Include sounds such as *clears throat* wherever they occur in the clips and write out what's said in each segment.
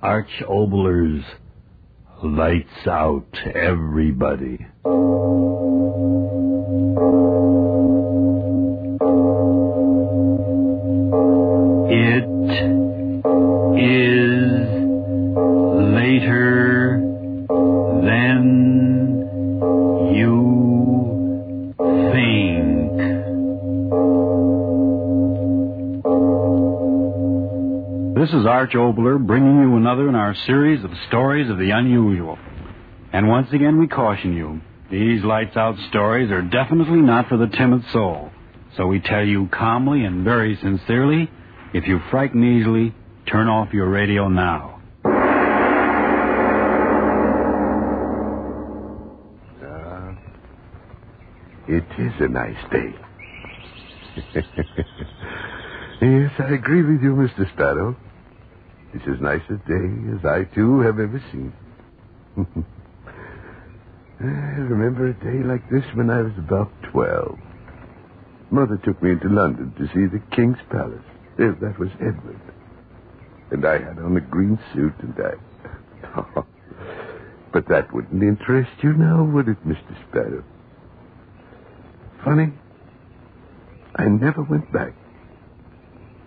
Arch Oboler's Lights Out, everybody. Is Arch Oboler bringing you another in our series of stories of the unusual. And once again, we caution you these lights out stories are definitely not for the timid soul. So we tell you calmly and very sincerely if you frighten easily, turn off your radio now. Uh, it is a nice day. *laughs* yes, I agree with you, Mr. Sparrow. It's as nice a day as I, too, have ever seen. *laughs* I remember a day like this when I was about 12. Mother took me into London to see the King's Palace. There, that was Edward. And I had on a green suit and I... *laughs* but that wouldn't interest you now, would it, Mr. Sparrow? Funny, I never went back.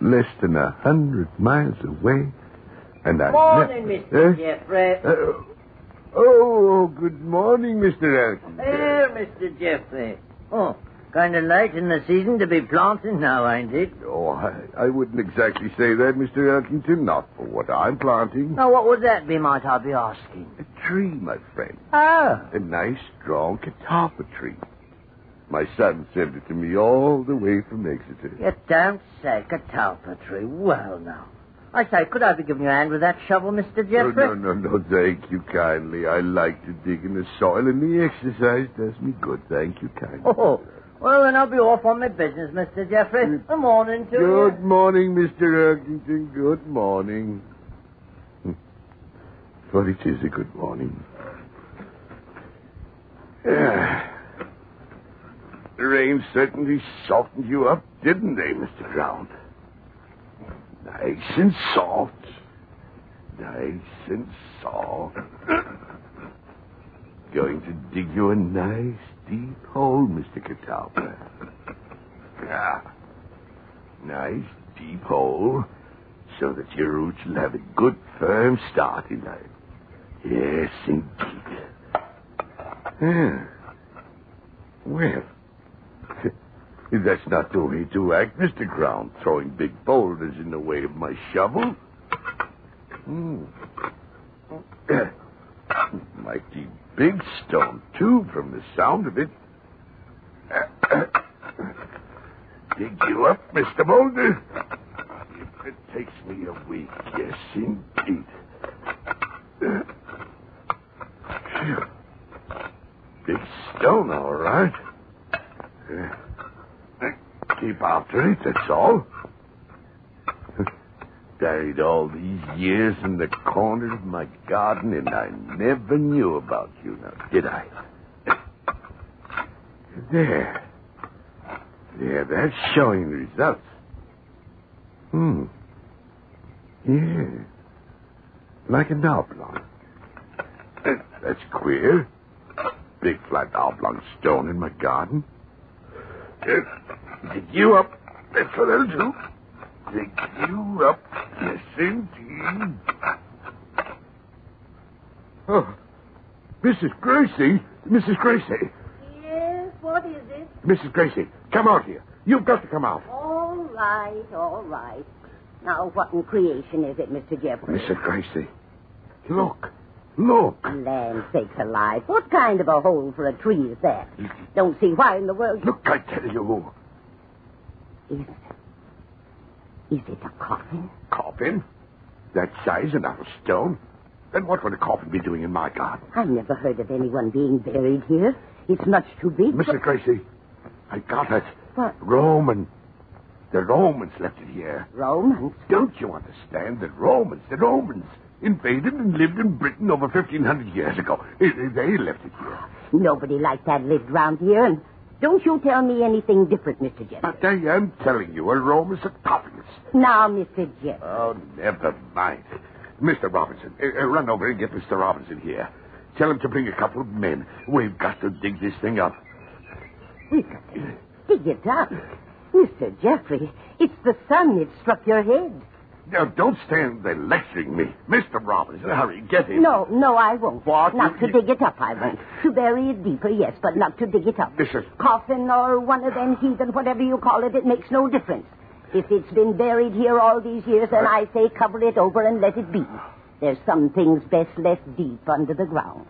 Less than a hundred miles away, and I... Morning, ne- Mr. Eh? Jeffrey. Uh, oh, good morning, Mr. Elkin. There, Mr. Jeffrey. Oh, kind of late in the season to be planting now, ain't it? Oh, I, I wouldn't exactly say that, Mr. Elkington. Not for what I'm planting. Now, what would that be, might I be asking? A tree, my friend. Oh. A nice, strong catalpa tree. My son sent it to me all the way from Exeter. You don't say catalpa tree. Well, now. I say, could I be giving you a hand with that shovel, Mr. Jeffrey? no, no, no, thank you kindly. I like to dig in the soil, and the exercise does me good. Thank you kindly. Oh, well, then I'll be off on my business, Mr. Jeffrey. Mm. Good morning to Good you. morning, Mr. Elkington. Good morning. Hmm. But it is a good morning. Yeah. The rain certainly softened you up, didn't they, Mr. Brown? Nice and soft. Nice and soft. *coughs* Going to dig you a nice deep hole, Mr. Catalpa. Yeah. Nice deep hole so that your roots will have a good firm start in life. Yes, indeed. Yeah. Well, that's not the way to act, Mr. Ground, throwing big boulders in the way of my shovel. Hmm. *coughs* Mighty big stone, too, from the sound of it. *coughs* Dig you up, Mr. Boulder? It takes me a week, yes, indeed. *coughs* Big stone, all right. Keep after it, that's all. Buried all these years in the corner of my garden, and I never knew about you now, did I? There. There, that's showing results. Hmm. Yeah. Like an oblong. That's queer. Big flat oblong stone in my garden. Dig you up. That's what I'll do. Dig you up. Yes, indeed. Oh, Mrs. Gracie. Mrs. Gracie. Yes, what is it? Mrs. Gracie, come out here. You've got to come out. All right, all right. Now, what in creation is it, Mr. Jeffrey? Mrs. Gracie, look. Look. Land sakes alive. What kind of a hole for a tree is that? Mm-hmm. Don't see why in the world. Look, I tell you. Is, is it a coffin? Coffin? That size and out of stone? Then what would a coffin be doing in my garden? I've never heard of anyone being buried here. It's much too big. Mrs. Gracie, I got it. What? Roman. The Romans left it here. Romans? Don't you understand? The Romans, the Romans invaded and lived in Britain over 1,500 years ago. They left it here. Nobody like that lived round here, and don't you tell me anything different, Mr. Jeffrey. But I am telling you, a Rome is a sarcophagus. Now, Mr. Jeffrey. Oh, never mind. Mr. Robinson, uh, uh, run over and get Mr. Robinson here. Tell him to bring a couple of men. We've got to dig this thing up. We've got to dig it up. Mr. Jeffrey, it's the sun that struck your head. Now, don't stand there lecturing me. Mr. Robinson, hurry, get him. No, no, I won't. What? Not You- to you- dig it up, I won't. To bury it deeper, yes, but not to dig it up. Mrs. Coffin or one of them heathen, whatever you call it, it makes no difference. If it's been buried here all these years, then I say cover it over and let it be. There's some things best left deep under the ground.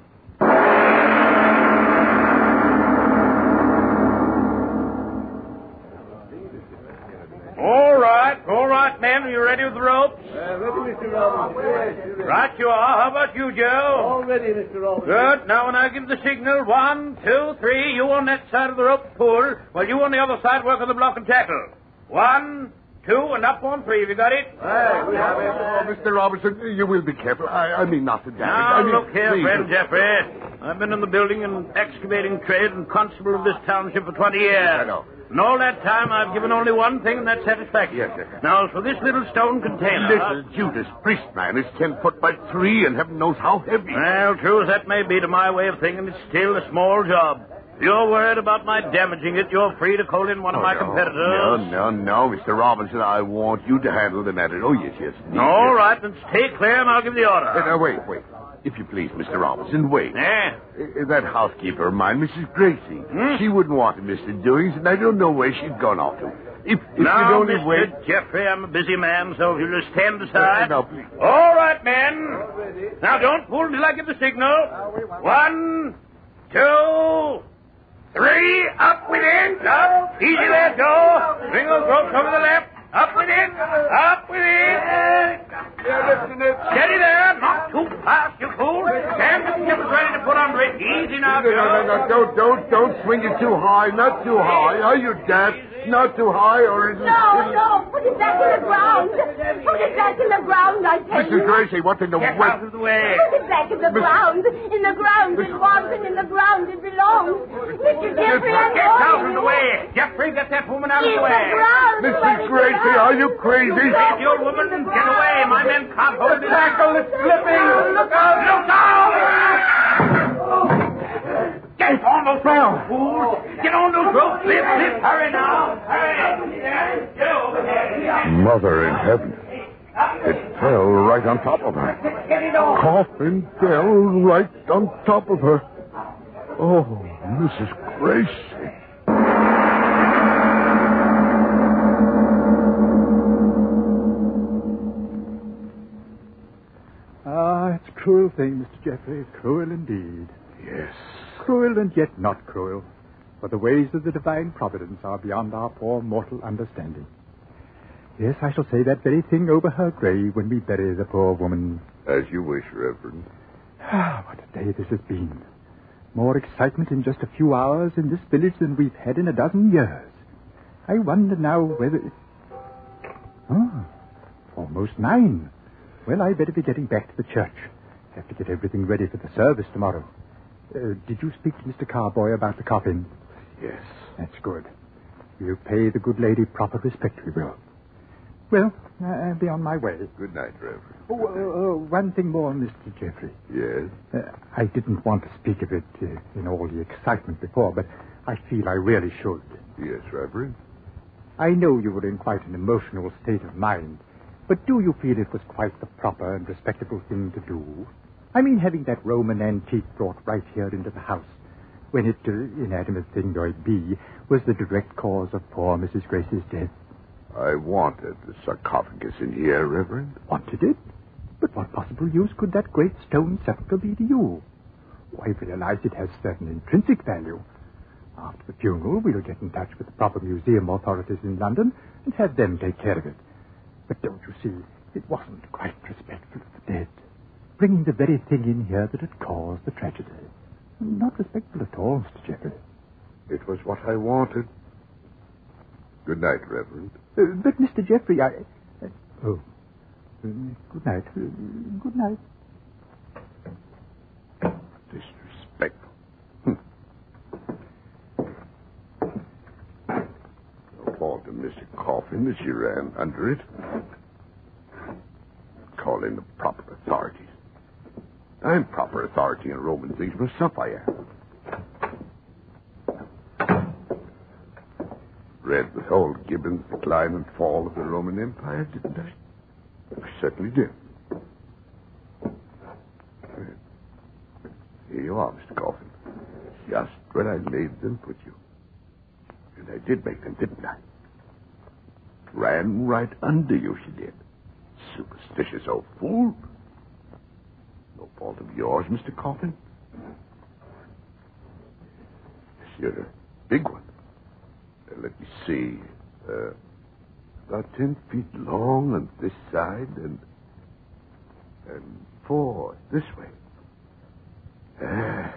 All right, all right, men. Are you ready with the ropes? Uh, ready, Mr. Robinson. Right you are. How about you, Joe? All ready, Mr. Robinson. Good. Now, when I give the signal, one, two, three, you on that side of the rope pull, while you on the other side work on the block and tackle. One, two, and up on three. Have you got it? Hey, we have it. Oh, Mr. Robinson, you will be careful. I, I mean not to damage. Now, I mean, look here, please. friend Jeffrey. I've been in the building and excavating trade and constable of this township for 20 years. I know. And all that time, I've given only one thing, and that's satisfaction. Yes, sir. Now, as for this little stone container... Little Judas Priest man is ten foot by three and heaven knows how heavy. Well, true as that may be to my way of thinking, it's still a small job. If you're worried about my damaging it, you're free to call in one of Oh, my no. competitors. No, no, no, Mr. Robinson. I want you to handle the matter. Oh, yes, yes. All right, then stay clear and I'll give the order. Uh, uh, wait, wait. If you please, Mr. Robinson, wait. Uh, that housekeeper of mine, Mrs. Gracie, Hmm? she wouldn't want to miss the doings, and I don't know where she's gone off to. If, if now, you'd only Mr. wait. Jeffrey, I'm a busy man, so if you'll just stand aside. Uh, no, please. All right, men. Now, don't pull until I give the signal. One, two, three. Up with it. Up. Easy there, Joe. Those ropes over the left. Up with it. Up with it. Steady there. Not too fast, you fool. Stand the ship is ready to put under it. Easy now, No, no, no, no, don't, don't, don't swing it too high. Not too high. Are you deaf? Not too high, or is it... No, no, put it back in the ground. Put it back in the ground, I tell you. Mrs. Gracie, what in the Get out of the way. Put it back in the ground. In the ground it was, and in the ground it belongs. Mr. Jeffrey, I'm Get out warning of the way. Jeffrey, get that woman out of In the the way. ground. where Mrs. Gracie, are you crazy? Hey, the old woman, get away. My men can't hold it. tackle is slipping. Look out! Look out! Get on those ropes, fools! Get on those ropes! Lift, lift! Hurry now! Hurry! Get over here! Mother in heaven. It fell right on top of her. Get it! Coffin fell right on top of her. Oh, Mrs. Gracie. Ah, it's a cruel thing, Mr. Jeffrey. Cruel indeed. Yes. Cruel and yet not cruel. For the ways of the divine providence are beyond our poor mortal understanding. Yes, I shall say that very thing over her grave when we bury the poor woman. As you wish, Reverend. Ah, what a day this has been. More excitement in just a few hours in this village than we've had in a dozen years. I wonder now whether. Oh, almost nine. Well, I'd better be getting back to the church. Have to get everything ready for the service tomorrow. Uh, did you speak to Mr. Carboy about the coffin? Yes. That's good. You pay the good lady proper respect, we will. Well, uh, I'll be on my way. Good night, Reverend. Oh, uh, uh, one thing more, Mr. Jeffrey. Yes. Uh, I didn't want to speak of it uh, in all the excitement before, but I feel I really should. Yes, Reverend. I know you were in quite an emotional state of mind, but do you feel it was quite the proper and respectable thing to do? I mean, having that Roman antique brought right here into the house, when it, uh, inanimate thing though it be, was the direct cause of poor Mrs. Grace's death. I wanted the sarcophagus in here, Reverend. Wanted it? But what possible use could that great stone sepulchre be to you? I realize it has certain intrinsic value. After the funeral, we'll get in touch with the proper museum authorities in London and have them take care of it. But don't you see, it wasn't quite respectful of the dead. Bringing the very thing in here that had caused the tragedy. Not respectful at all, Mr. Jeffrey. It was what I wanted. Good night, Reverend. Uh, but, Mr. Jeffrey, I... Uh, oh. Uh, good night. Uh, good night. Disrespectful. Hm. No fault of Mr. Coffin that she ran under it. Call call in the proper authorities. I'm proper authority in Roman things myself, I am. Read the whole Gibbon's Decline and Fall of the Roman Empire, didn't I? I certainly did. Here you are, Mr. Coffin. Just where I laid them put you. And I did make them, didn't I? Ran right under you, she did. Superstitious old fool. No fault of yours, Mr. Coffin. You're a big one. Let me see. Uh, about ten feet long on this side and and four this way. Ah,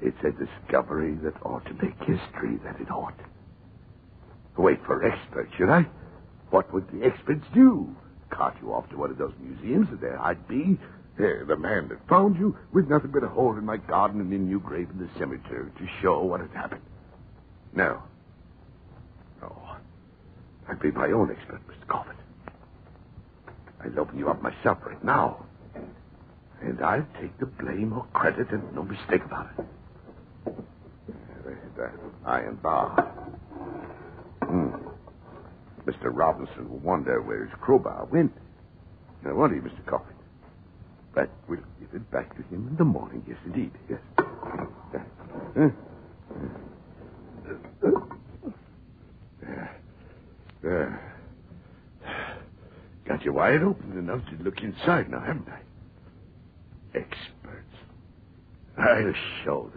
it's a discovery that ought to make history, that it ought. Wait for experts, should I? What would the experts do? Cart you off to one of those museums, and there I'd be, the man that found you, with nothing but a hole in my garden and a new grave in the cemetery to show what had happened. No. I'd be my own expert, Mr. Coffin. I'll open you up myself right now. And I'll take the blame or credit and no mistake about it. There's that iron bar. Hmm. Mr. Robinson will wonder where his crowbar went. Now, won't he, Mr. Coffin? But we'll give it back to him in the morning. Yes, indeed. Yes. Uh, uh, uh, got you wide open enough to look inside now, haven't I? Experts. I'll show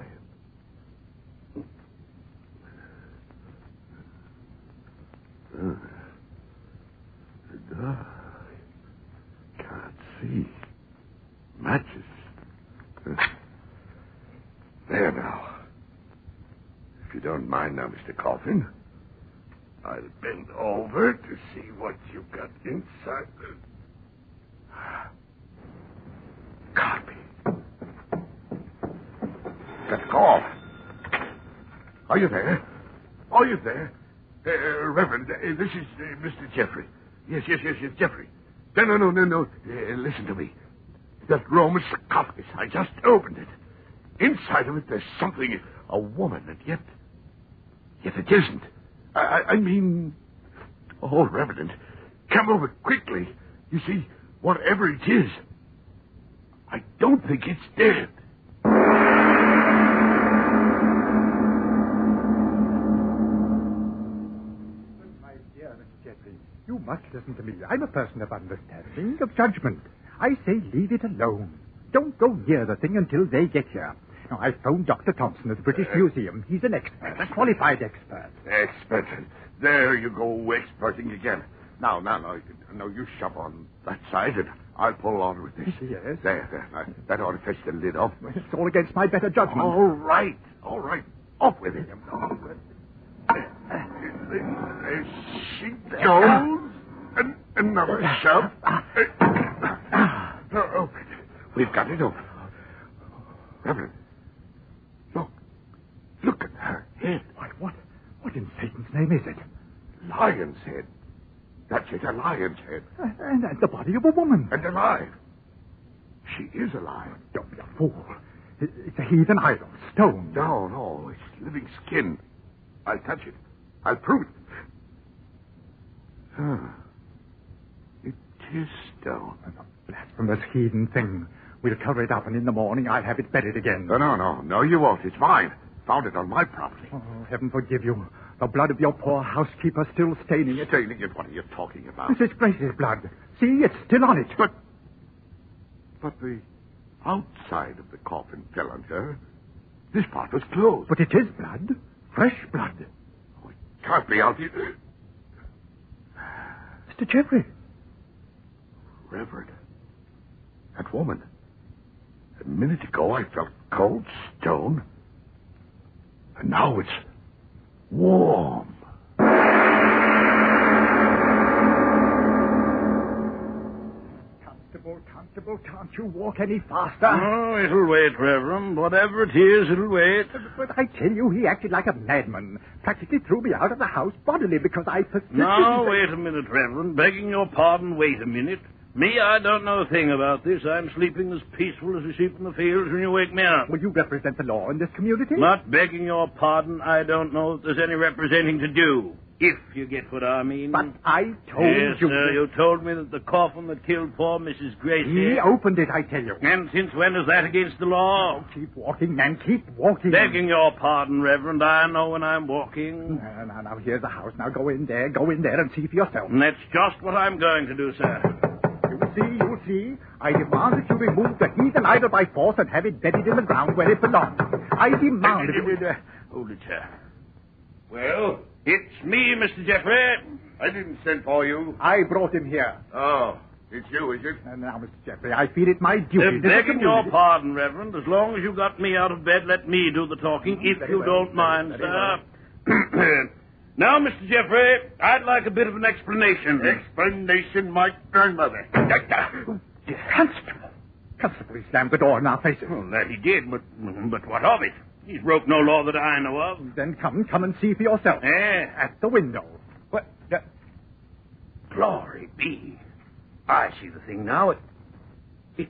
them. Uh. Can't see. Matches. Uh, There now. If you don't mind now, Mr. Coffin, I'll bend over to see what you've got inside. Copy. Got a call. Are you there? Are you there? Uh, Reverend, uh, this is uh, Mr. Jeffrey. Yes, yes, yes, yes, Jeffrey. No, no, no, no, no. Uh, listen to me. That Roman sarcophagus, I just opened it. Inside of it, there's something, a woman, and yet, yet it isn't. I, I, I mean, oh, Reverend, come over quickly. You see, whatever it is, I don't think it's dead. Must listen to me. I'm a person of understanding, of judgment. I say leave it alone. Don't go near the thing until they get here. Now, I've phoned Dr. Thompson at the British uh, Museum. He's an expert, a qualified expert. Expert. There you go, experting again. Now, now, now, now, you shove on that side, and I'll pull on with this. Yes. There, there. Now, that ought to fetch the lid off. It's all against my better judgment. All right, all right. Off with it. There she goes. An- another shove. Uh, open. We've got it open. Reverend, look. Look at her head. Why, what, what in Satan's name is it? Lion's head. That's it, a lion's head. Uh, And, and the body of a woman. And alive. She is alive. Don't be a fool. It's a heathen idol, stone. No, no, it's living skin. I'll touch it. I'll prove it. Ah. It is stone. A blasphemous heathen thing. We'll cover it up, and in the morning I'll have it buried again. No, no, no. No, you won't. It's mine. Found it on my property. Oh, heaven forgive you. The blood of your poor housekeeper still staining it. Staining it? What are you talking about? This Mrs. Grace's blood. See, it's still on it. But, but the outside of the coffin fell on her. This part was closed. But it is blood. Fresh blood. Oh, it can't be out here. Mr. Jeffrey. Reverend, that woman. A minute ago I felt cold stone. And now it's warm. Constable, constable, can't you walk any faster? Oh, it'll wait, Reverend. Whatever it is, it'll wait. But I tell you, he acted like a madman. Practically threw me out of the house bodily because I persisted. Now, wait a minute, Reverend. Begging your pardon, wait a minute. Me, I don't know a thing about this. I'm sleeping as peaceful as a sheep in the fields when you wake me up. Will you represent the law in this community? Not begging your pardon, I don't know that there's any representing to do. If you get what I mean. But I told yes, you. sir. You told me that the coffin that killed poor Mrs. Gracie. He opened it, I tell you. And since when is that against the law? Oh, keep walking, man. Keep walking. Begging your pardon, Reverend, I know when I'm walking. Now, now, now, here's the house. Now go in there. Go in there and see for yourself. And that's just what I'm going to do, sir. See, you'll see. I demand that you remove the heathen idol by force and have it buried in the ground where it belongs. I demand that you... Hold it, sir. Well, it's me, Mr. Jeffrey. I didn't send for you. I brought him here. Oh, it's you, is it? And now, Mr. Jeffrey, I feel it my duty. Uh, begging your pardon, Reverend, as long as you got me out of bed, let me do the talking, if you don't mind, sir. *clears throat* *clears throat* now, Mr. Jeffrey, I'd like a bit of an explanation. Explanation, my grandmother. Constable. Constable, he slammed the door in our faces. Well, that he did, but but what of it? He's broke no law that I know of. Then come, come and see for yourself. Eh? At the window. What? the- Glory be. I see the thing now. It, it,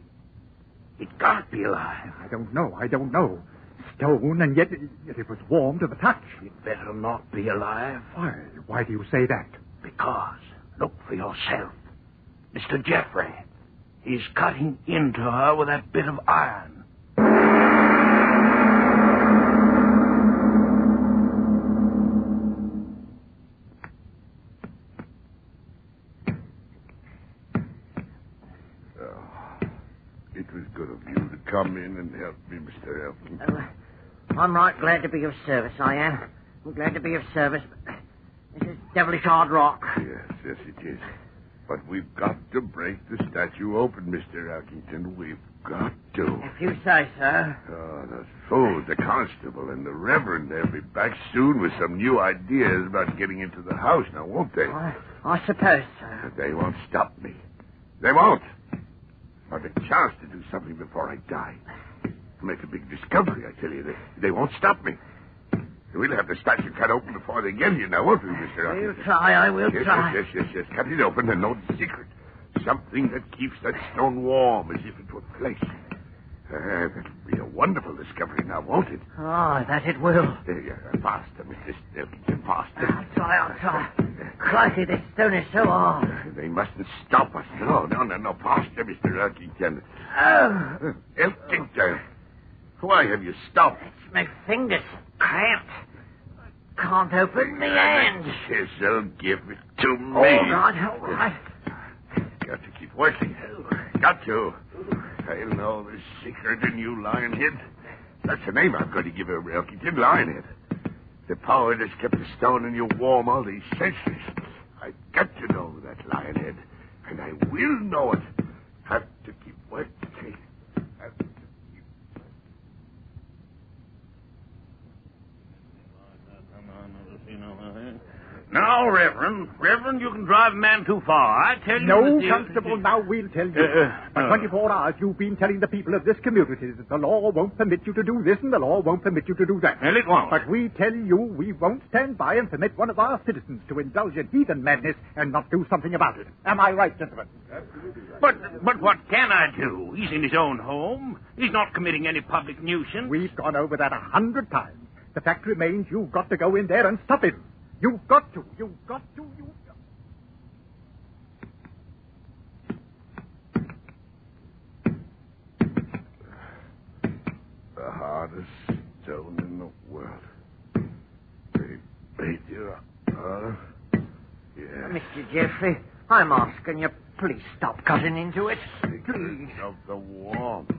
it can't be alive. I don't know, I don't know. Stone, and yet, yet it was warm to the touch. It better not be alive. Why, why do you say that? Because, look for yourself. Mr. Jeffrey, he's cutting into her with that bit of iron. Oh, it was good of you to come in and help me, Mr. Elton. Uh, I'm right glad to be of service, I am. I'm glad to be of service, but this is devilish hard rock. Yes, yes, it is. But we've got to break the statue open, Mr. Elkington. We've got to. If you say so. Oh, the fool, the constable and the reverend, they'll be back soon with some new ideas about getting into the house now, won't they? I, I suppose so. But they won't stop me. They won't. I've a chance to do something before I die. Make a big discovery, I tell you. They, they won't stop me. We'll have the statue cut open before they get here now, won't we, Mr. We'll try, I will Yes, try. yes, yes, yes, yes. Cut it open and the secret. Something that keeps that stone warm as if it were flesh. Uh, that'll be a wonderful discovery now, won't it? Oh, that it will. There you are. Faster, Mr. Elkington, faster. I'll try, I'll try. Crikey, this stone is so hard. They mustn't stop us. No, no, no, no. Faster, Mr. Elkington. Oh, Uh, Elkington. Why have you stopped? it's my fingers cramped. Can't open the hand. Chisel, give it to me. All right, all right. Got to keep working. Got to. I'll know the secret in you, Lionhead. That's the name I'm going to give her, Elkington, Lionhead. The power that's kept the stone in you warm all these centuries. I've got to know that, Lionhead. And I will know it. Have to keep working. Have to keep... Now, Reverend, Reverend, you can drive a man too far. I tell you. No, the- Constable, now we'll tell you. Uh, For uh. 24 hours, you've been telling the people of this community that the law won't permit you to do this and the law won't permit you to do that. Well, it won't. But we tell you we won't stand by and permit one of our citizens to indulge in heathen madness and not do something about it. Am I right, gentlemen? Absolutely. But, but what can I do? He's in his own home. He's not committing any public nuisance. We've gone over that a hundred times. The fact remains you've got to go in there and stop him. You've got to. You've got to. You've got The hardest stone in the world. They made you, huh? Yes. Mr. Jeffrey, I'm asking you, please stop cutting into it. Please. of the warmth.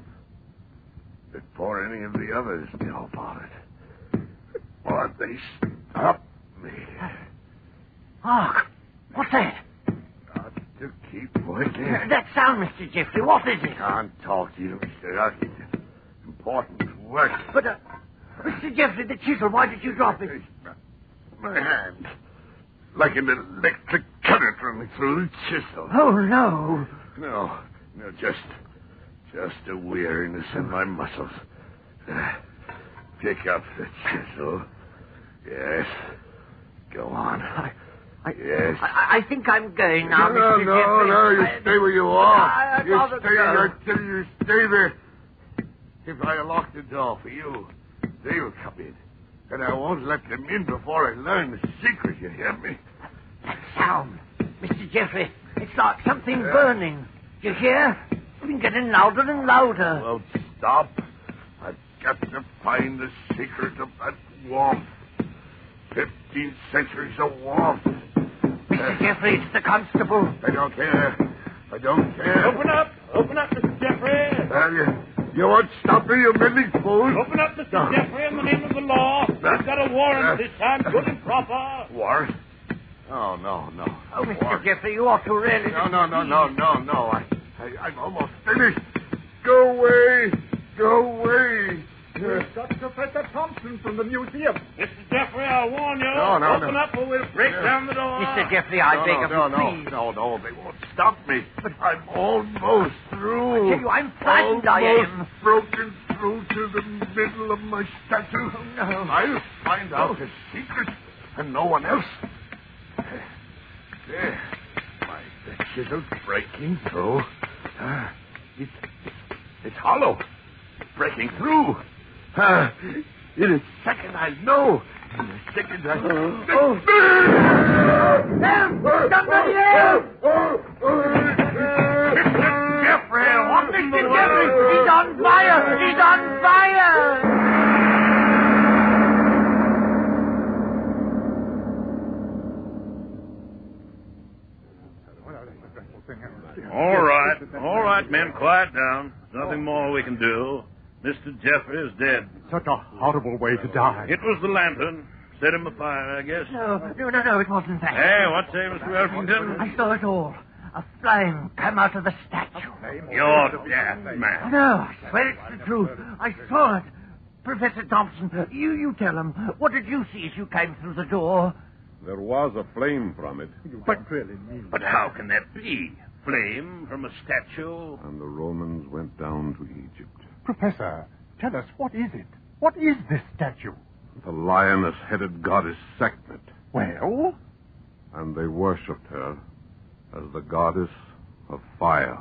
Before any of the others know about it. Or they stop. Hark! What's that? Got to keep working. That sound, Mr. Jeffrey, what is it? Can't talk to you, Mr. Elkington. Important work. But, uh, Mr. Jeffrey, the chisel, why did you drop it? My hand. Like an electric current running through the chisel. Oh, no. No, no, just, just a weariness in my muscles. Uh, pick up the chisel. Yes. Go on. I, I, Yes. I, I think I'm going now, no, Mr. no, Jeffrey. no, you I- stay where you are. I'd You stay there till you stay there. If I lock the door for you, they'll come in. And I won't let them in before I learn the secret, you hear me? That sound, Mr. Jeffrey, it's like something Yeah. burning. You hear? It's been getting louder and louder. Well, stop. I've got to find the secret of that warmth. Fifteen centuries of warmth. Mr. Jeffrey, it's the constable. I don't care. I don't care. Open up! Open up, Mr. Jeffrey! Well, you, you won't stop me, you meddling fool. Open up, Mr. No. Jeffrey, in the name of the law. We've got a warrant this time, good and proper. Warrant? Oh, no, no. Oh, Mr. Warrant. Jeffrey, you ought to really... No, no, no, no, no, no. I, I, I'm almost finished. Go away. Go away. We've got Professor Thompson from the museum. Mr. Jeffrey, I warn you. No, no, Open no. up or we'll break Yeah. down the door. Mr. Jeffrey, I no, beg no, of no, you, no, please. no, no, they won't stop me. But I'm almost through. I tell you, I'm frightened, I almost am. broken through to the middle of my statue. Oh, no. I'll find out the secret, and no one else. There, my the chisel's breaking through. Ah, it's, it's hollow, breaking through. Ah, in a second, I know. In a second, I. Oh, Help! Somebody help! Mr. Jeffrey, what Mr. Jeffrey, he's on fire! He's on fire! All right, all right, men, quiet down. There's nothing more we can do. Mr. Jeffrey is dead. Such a horrible way to die. It was the lantern. Set him afire, I guess. No, no, no, no, it wasn't that. Hey, what say, Mr. Elkington? I saw it all. A flame come out of the statue. You're daft, man. No, I swear it's the truth. I saw it. Professor Thompson, you, you tell him. What did you see as you came through the door? There was a flame from it, You don't really But how can that be? Flame from a statue? and the Romans went down to Egypt. Professor, tell us, what is it? What is this statue? The lioness headed goddess Sekhmet, Well, and they worshipped her as the goddess of fire.